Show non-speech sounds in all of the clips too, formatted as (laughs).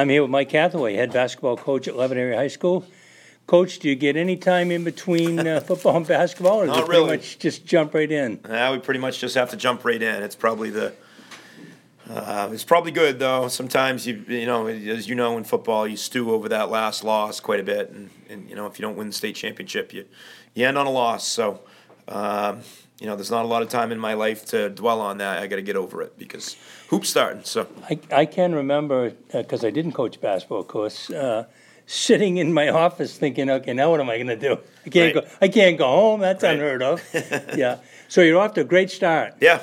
I'm here with Mike Hathaway, head basketball coach at Leavitt Area High School. Coach, do you get any time in between uh, (laughs) football and basketball, or Not it pretty much just jump right in? Yeah, we pretty much just have to jump right in. It's probably the. Uh, it's probably good though. Sometimes you you know as you know in football you stew over that last loss quite a bit, and, and you know if you don't win the state championship you you end on a loss. So um, you know there's not a lot of time in my life to dwell on that. I got to get over it because hoops starting. So I, I can remember, because I didn't coach basketball, of course, uh, sitting in my office thinking, okay, now what am I going to do? I can't Right. go. I can't go home. That's Right. unheard of. (laughs) yeah. So you're off to a great start. Yeah.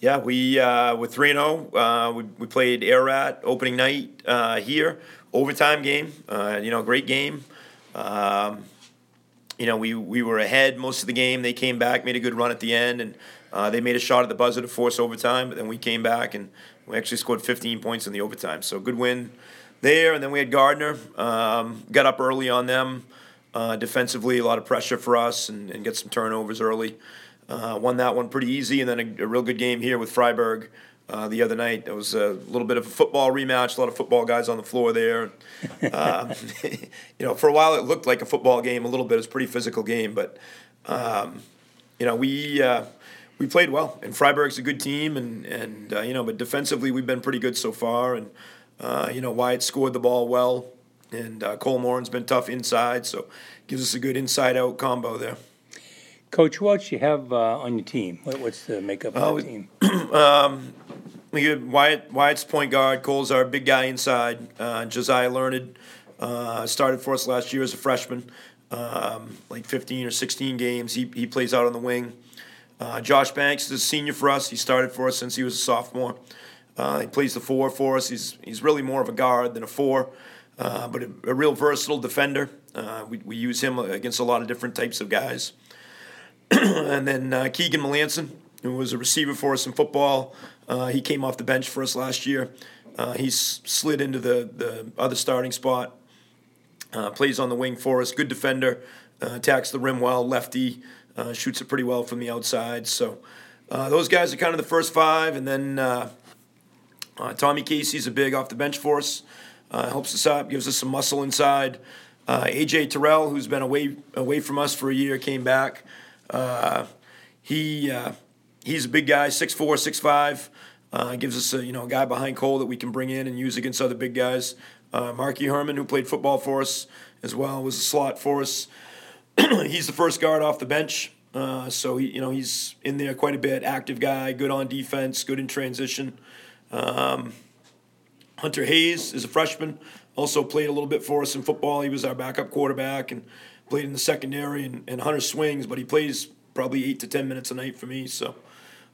Yeah, we uh, were 3 0. Uh, we, we played Ararat opening night uh, here, overtime game. Uh, you know, great game. Um, you know, we, we were ahead most of the game. They came back, made a good run at the end, and uh, they made a shot at the buzzer to force overtime. But then we came back and we actually scored 15 points in the overtime. So good win there. And then we had Gardner. Um, got up early on them uh, defensively, a lot of pressure for us, and, and get some turnovers early. Uh, won that one pretty easy, and then a, a real good game here with Fryeburg uh, the other night. It was a little bit of a football rematch. A lot of football guys on the floor there. Uh, (laughs) you know, for a while it looked like a football game. A little bit. It was a pretty physical game, but um, you know we. Uh, we played well, and Fryeburg's a good team, and and uh, you know, but defensively we've been pretty good so far, and uh, you know Wyatt scored the ball well, and uh, Cole Moran's been tough inside, so gives us a good inside-out combo there. Coach, who else you have uh, on your team? What, what's the makeup of Oh, the team? (clears throat) We got Wyatt. Wyatt's point guard. Cole's our big guy inside. Uh, Josiah Learned uh, started for us last year as a freshman, um, like 15 or 16 games. He, he plays out on the wing. Uh, Josh Banks is a senior for us. He started for us since he was a sophomore. Uh, he plays the four for us. He's he's really more of a guard than a four, uh, but a, a real versatile defender. Uh, we, we use him against a lot of different types of guys. (clears throat) and then Keegan Melanson, who was a receiver for us in football. Uh, he came off the bench for us last year. Uh, he's slid into the, the other starting spot. Uh, plays on the wing for us. Good defender. Uh, attacks the rim well. Lefty. Uh, shoots it pretty well from the outside. So uh, those guys are kind of the first five. And then Tommy Casey's a big off the bench for us. Helps us out. Gives us some muscle inside. AJ Terrell, who's been away away from us for a year, came back. He he's a big guy, 6'4", 6'5". Uh, gives us a you know a guy behind Cole that we can bring in and use against other big guys. Uh, Marky Herman, who played football for us as well, was a slot for us. (clears throat) he's the first guard off the bench, uh, so he you know he's in there quite a bit. Active guy, good on defense, good in transition. Um, Hunter Hayes is a freshman, also played a little bit for us in football. He was our backup quarterback and played in the secondary. And, and Hunter swings, but he plays probably eight to ten minutes a night for me. So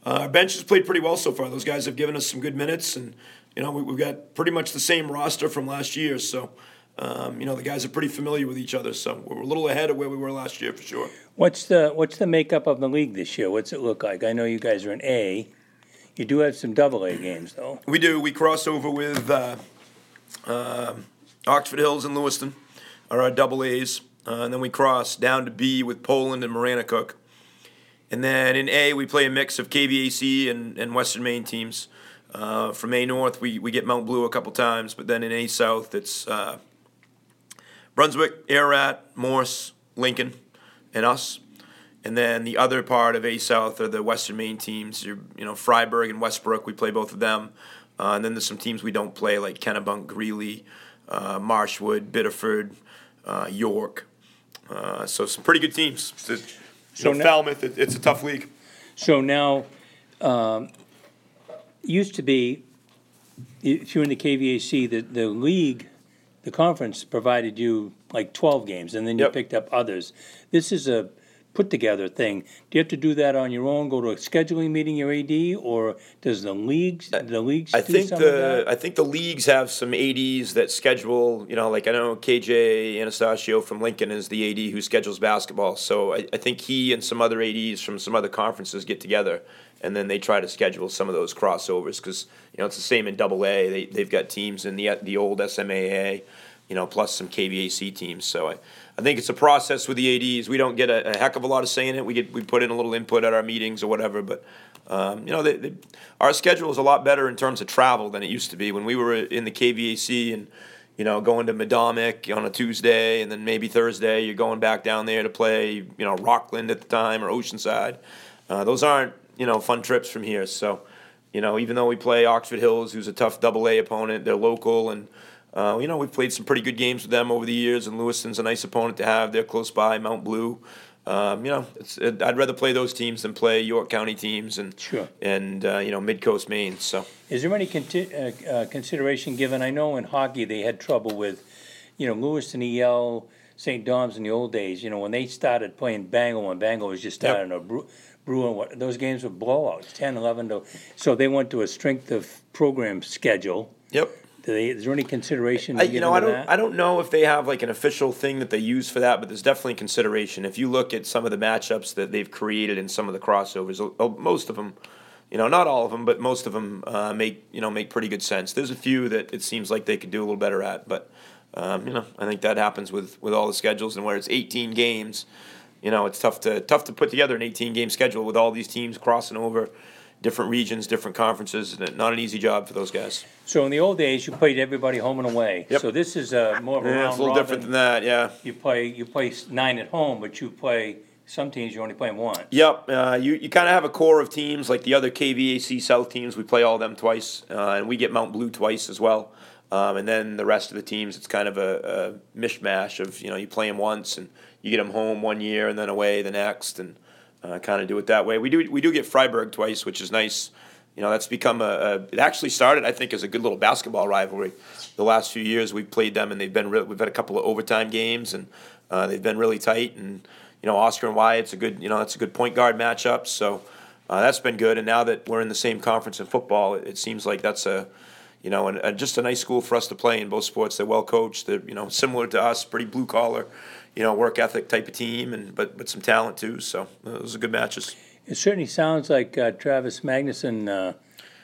uh, our bench has played pretty well so far. Those guys have given us some good minutes, and you know we, we've got pretty much the same roster from last year. So. Um, you know the guys are pretty familiar with each other, so we're a little ahead of where we were last year for sure. What's the what's the makeup of the league this year? What's it look like? I know you guys are in A. You do have some double A games though. We do. We cross over with uh, uh, Oxford Hills and Lewiston, are our double A's. Uh, and then we cross down to B with Poland and Maranacook. And then in A, we play a mix of KVAC and, and Western Maine teams. Uh, from A North, we, we get Mount Blue a couple times, but then in A South, it's uh, Brunswick, Ararat, Morse, Lincoln, and us. And then the other part of A South are the Western Maine teams. You're, you know, Fryeburg and Westbrook. We play both of them. Uh, and then there's some teams we don't play, like Kennebunk, Greely, uh, Marshwood, Biddeford, uh, York. Uh, so some pretty good teams. So now- Falmouth, it, it's a tough league. So now, um, used to be, if you're in the KVAC, the, the league, the conference provided you like twelve games, and then you Yep. picked up others. This is a put-together thing. Do you have to do that on your own, go to a scheduling meeting, your AD, or does the leagues, the leagues I do think some the? I think the leagues have some ads that schedule. You know, like I know KJ Anastasio from Lincoln is the AD who schedules basketball. So I, I think he and some other ads from some other conferences get together, and then they try to schedule some of those crossovers because you know it's the same in Double A. They they've got teams in the the old SMAA, you know, plus some KVAC teams. So I. I think it's a process with the ads. We don't get a, a heck of a lot of say in it. We get we put in a little input at our meetings or whatever, but Um, you know, they, they, our schedule is a lot better in terms of travel than it used to be when we were in the KVAC and you know going to Medomak on a Tuesday and then maybe Thursday you're going back down there to play you know Rockland at the time or Oceanside. Uh, those aren't you know fun trips from here. So you know even though we play Oxford Hills, who's a tough Double A opponent, they're local and. Uh, you know, we've played some pretty good games with them over the years, and Lewiston's a nice opponent to have. They're close by, Mount Blue. Um, you know, it, I'd rather play those teams than play York County teams and Sure. and uh, you know Mid Coast Maine. So Is there any conti- uh, uh, consideration given, I know in hockey, they had trouble with, you know, Lewiston EL, St. Dom's in the old days, you know, when they started playing Bangor, when Bangor was just Yep. starting to brew, brewing, what, those games were blowouts, 10, 11 to, so they went to a strength of program schedule. yep. Do they, is there any consideration I, you know, I don't, that? I don't know if they have like an official thing that they use for that, but there's definitely consideration. If you look at some of the matchups that they've created in some of the crossovers, most of them, you know, not all of them, but most of them uh, make you know make pretty good sense. There's a few that it seems like they could do a little better at, but um, you know, I think that happens with with all the schedules and where it's 18 games. You know, it's tough to tough to put together an 18 game schedule with all these teams crossing over different regions, different conferences. and Not an easy job for those guys. So in the old days, you played everybody home and away. Yep. So this is uh, more of a Yeah, round it's a little different than that. Yeah. You play, you play nine at home, but you play, some teams you're only playing one. Yep, uh, you you kind of have a core of teams like the other KVAC South teams. We play all of them twice, uh, and we get Mount Blue twice as well. Um, and then the rest of the teams, it's kind of a, a mishmash of you know you play them once and you get them home one year and then away the next, and uh, kind of do it that way. We do we do get Fryeburg twice, which is nice. You know that's become a, a it actually started I think as a good little basketball rivalry. The last few years we've played them and they've been re- we've had a couple of overtime games and uh, they've been really tight and you know Oscar and Wyatt's a good you know that's a good point guard matchup so uh, that's been good and now that we're in the same conference in football it, it seems like that's a you know and, and just a nice school for us to play in both sports they're well coached they're you know similar to us pretty blue collar you know work ethic type of team and but but some talent too so uh, those are good matches. It certainly sounds like uh, Travis Magnuson uh,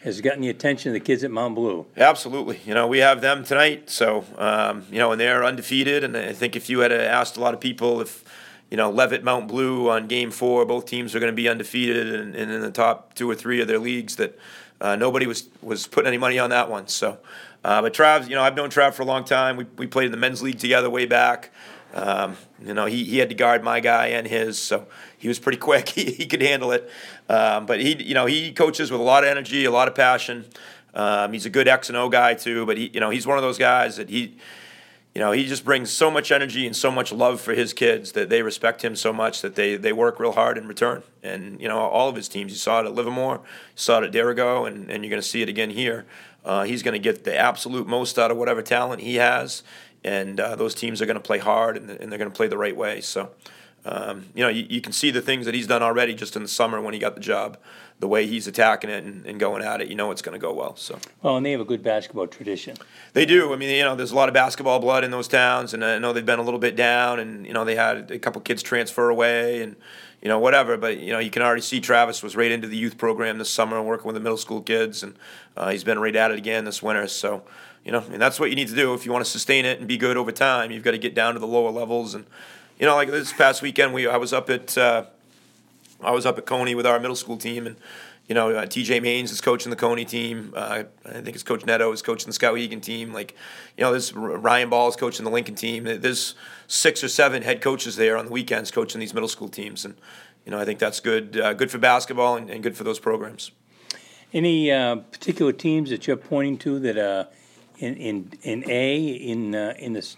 has gotten the attention of the kids at Mount Blue. Absolutely. You know, we have them tonight. So, um, you know, and they're undefeated. And I think if you had asked a lot of people if, you know, Leavitt, Mount Blue on game four, both teams are going to be undefeated and, and in the top two or three of their leagues, that uh, nobody was, was putting any money on that one. So, uh, but Trav, you know, I've known Trav for a long time. We, we played in the men's league together way back. Um, you know, he, he had to guard my guy and his, so he was pretty (laughs) quick. He, he could handle it. Um, but he, you know, he coaches with a lot of energy, a lot of passion. Um, he's a good X and O guy too. But he, you know, he's one of those guys that he, you know, he just brings so much energy and so much love for his kids that they respect him so much that they, they work real hard in return. And you know, all of his teams, you saw it at Livermore, you saw it at Dirigo, and, and you're going to see it again here. Uh, he's going to get the absolute most out of whatever talent he has, and uh, those teams are going to play hard and, and they're going to play the right way. So, um, you know, you, you can see the things that he's done already just in the summer when he got the job, the way he's attacking it and, and going at it. You know, it's going to go well. So. Well, and they have a good basketball tradition. They do. I mean, you know, there's a lot of basketball blood in those towns, and I know they've been a little bit down, and you know, they had a couple kids transfer away, and you know, whatever. But you know, you can already see Travis was right into the youth program this summer, working with the middle school kids, and uh, he's been right at it again this winter. So, you know, and that's what you need to do if you want to sustain it and be good over time. You've got to get down to the lower levels, and you know, like this past weekend, we I was up at uh, I was up at Cony with our middle school team, and you know, uh, TJ Maines is coaching the Cony team. Uh, I think it's Coach Neto is coaching the Skowhegan team. Like, you know, R- Ryan Ball is coaching the Lincoln team. There's six or seven head coaches there on the weekends coaching these middle school teams, and you know, I think that's good, uh, good for basketball and, and good for those programs. Any uh, particular teams that you're pointing to that uh, in in in A in uh, in the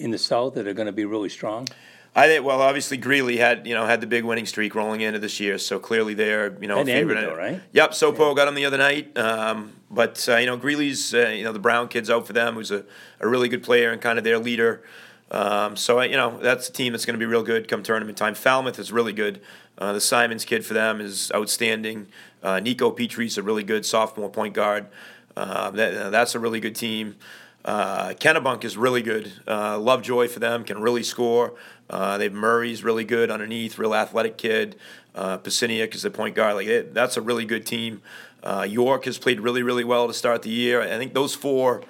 in the South that are going to be really strong? I think well, obviously Greely had you know had the big winning streak rolling into this year, so clearly they're you know And a favorite. though, right? Yep, Sopo got them the other night, um, but uh, you know Greely's uh, you know the Brown kid's out for them, who's a, a really good player and kind of their leader. Um, so you know that's a team that's going to be real good come tournament time. Falmouth is really good. Uh, the Simons kid for them is outstanding. Uh, Nico Petrie's a really good sophomore point guard. Uh, that, that's a really good team. Uh, Kennebunk is really good. Uh, Lovejoy for them can really score. Uh, they have Murray's really good underneath, real athletic kid. Uh, is the point guard. Like it, that's a really good team. Uh, York has played really, really well to start the year. I think those four,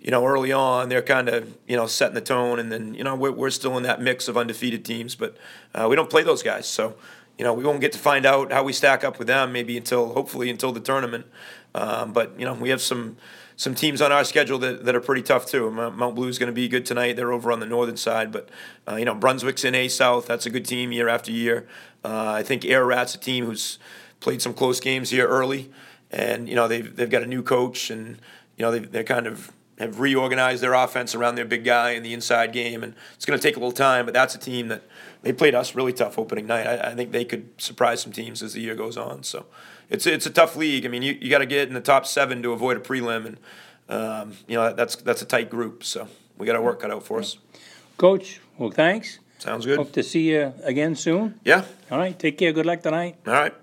you know, early on they're kind of you know setting the tone, and then you know we're, we're still in that mix of undefeated teams, but uh, we don't play those guys. So you know, we won't get to find out how we stack up with them maybe until hopefully until the tournament. Um, but you know, we have some some teams on our schedule that, that are pretty tough too. Mount, Blue is going to be good tonight. They're over on the northern side, but uh, you know, Brunswick's in A South. That's a good team year after year. Uh, I think Ararat's a team who's played some close games here early, and you know they've they've got a new coach, and you know they they're kind of have reorganized their offense around their big guy in the inside game, and it's going to take a little time. But that's a team that they played us really tough opening night. I, I think they could surprise some teams as the year goes on. So it's it's a tough league. I mean, you, you got to get in the top seven to avoid a prelim, and um, you know that's that's a tight group. So we got our work cut out for us. Coach, well, thanks. Sounds good. Hope to see you again soon. Yeah. All right, take care. Good luck tonight. All right.